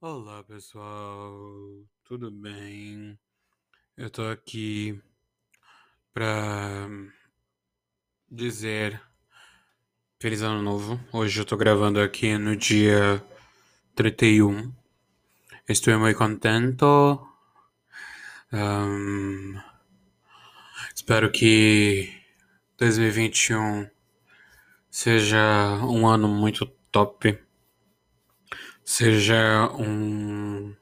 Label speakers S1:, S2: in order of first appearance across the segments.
S1: Olá pessoal, tudo bem? Eu tô aqui pra dizer Feliz Ano Novo. Hoje eu tô gravando aqui no dia 31. Estou muito contento. Um, espero que 2021 seja um ano muito top seja um,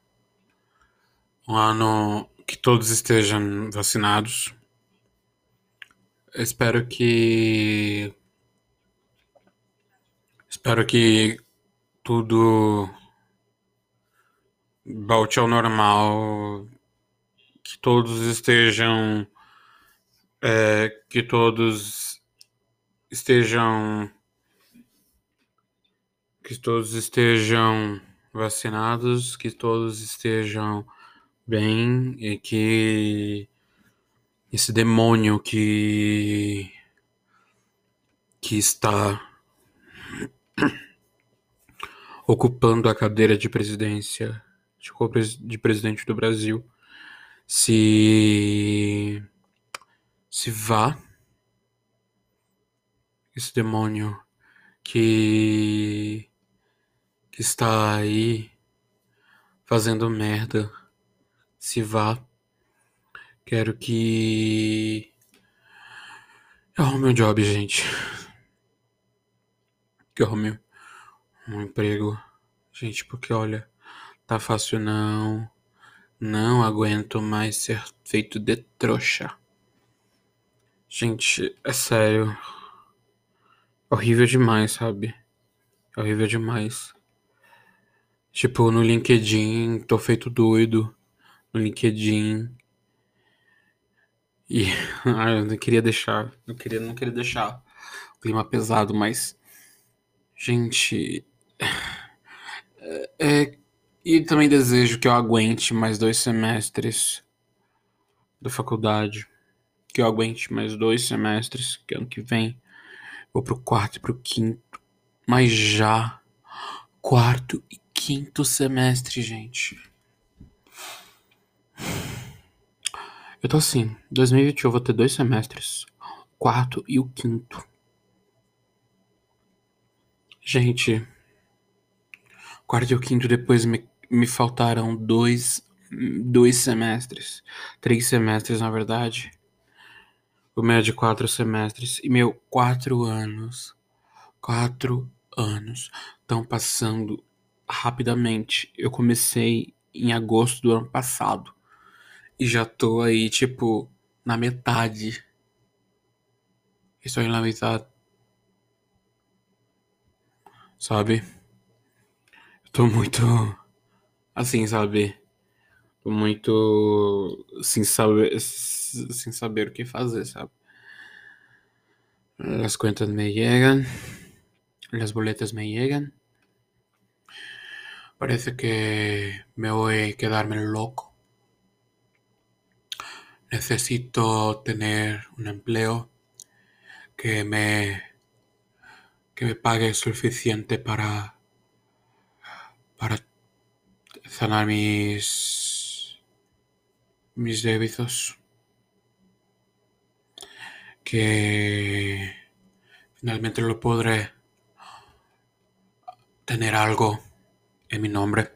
S1: um ano que todos estejam vacinados. Espero que. Espero que tudo volte ao normal, que todos estejam. É, que todos estejam que todos estejam vacinados, que todos estejam bem e que esse demônio que que está ocupando a cadeira de presidência de, de presidente do Brasil se se vá esse demônio que está aí fazendo merda se vá. Quero que eu arrume um job, gente. Que eu arrume um emprego. Gente, porque olha, tá fácil não. Não aguento mais ser feito de trouxa. Gente, é sério. Horrível demais, sabe? Horrível demais. Tipo, no LinkedIn, tô feito doido. No LinkedIn. E ah, eu não queria deixar, não queria, não queria deixar o clima pesado, mas gente, é, e também desejo que eu aguente mais dois semestres da faculdade, que eu aguente mais dois semestres, que ano que vem vou pro quarto e pro quinto, mas já quarto e quinto semestre, gente. Eu tô assim, 2021 eu vou ter dois semestres, quarto e o quinto. Gente, quarto e o quinto depois me, me faltaram dois, dois semestres, três semestres na verdade. O meu é de quatro semestres e meu quatro anos, quatro anos estão passando rapidamente. Eu comecei em agosto do ano passado. E já tô aí, tipo, na metade. Estou na metade. Sabe? Eu tô muito. Assim, sabe? Tô muito. Sem saber. Sem saber o que fazer, sabe? As contas me llegan. Las boletas me llegan. Parece que me voy a quedarme loco. Necesito tener un empleo que me que me pague suficiente para para sanar mis mis débitos que finalmente lo podré tener algo en mi nombre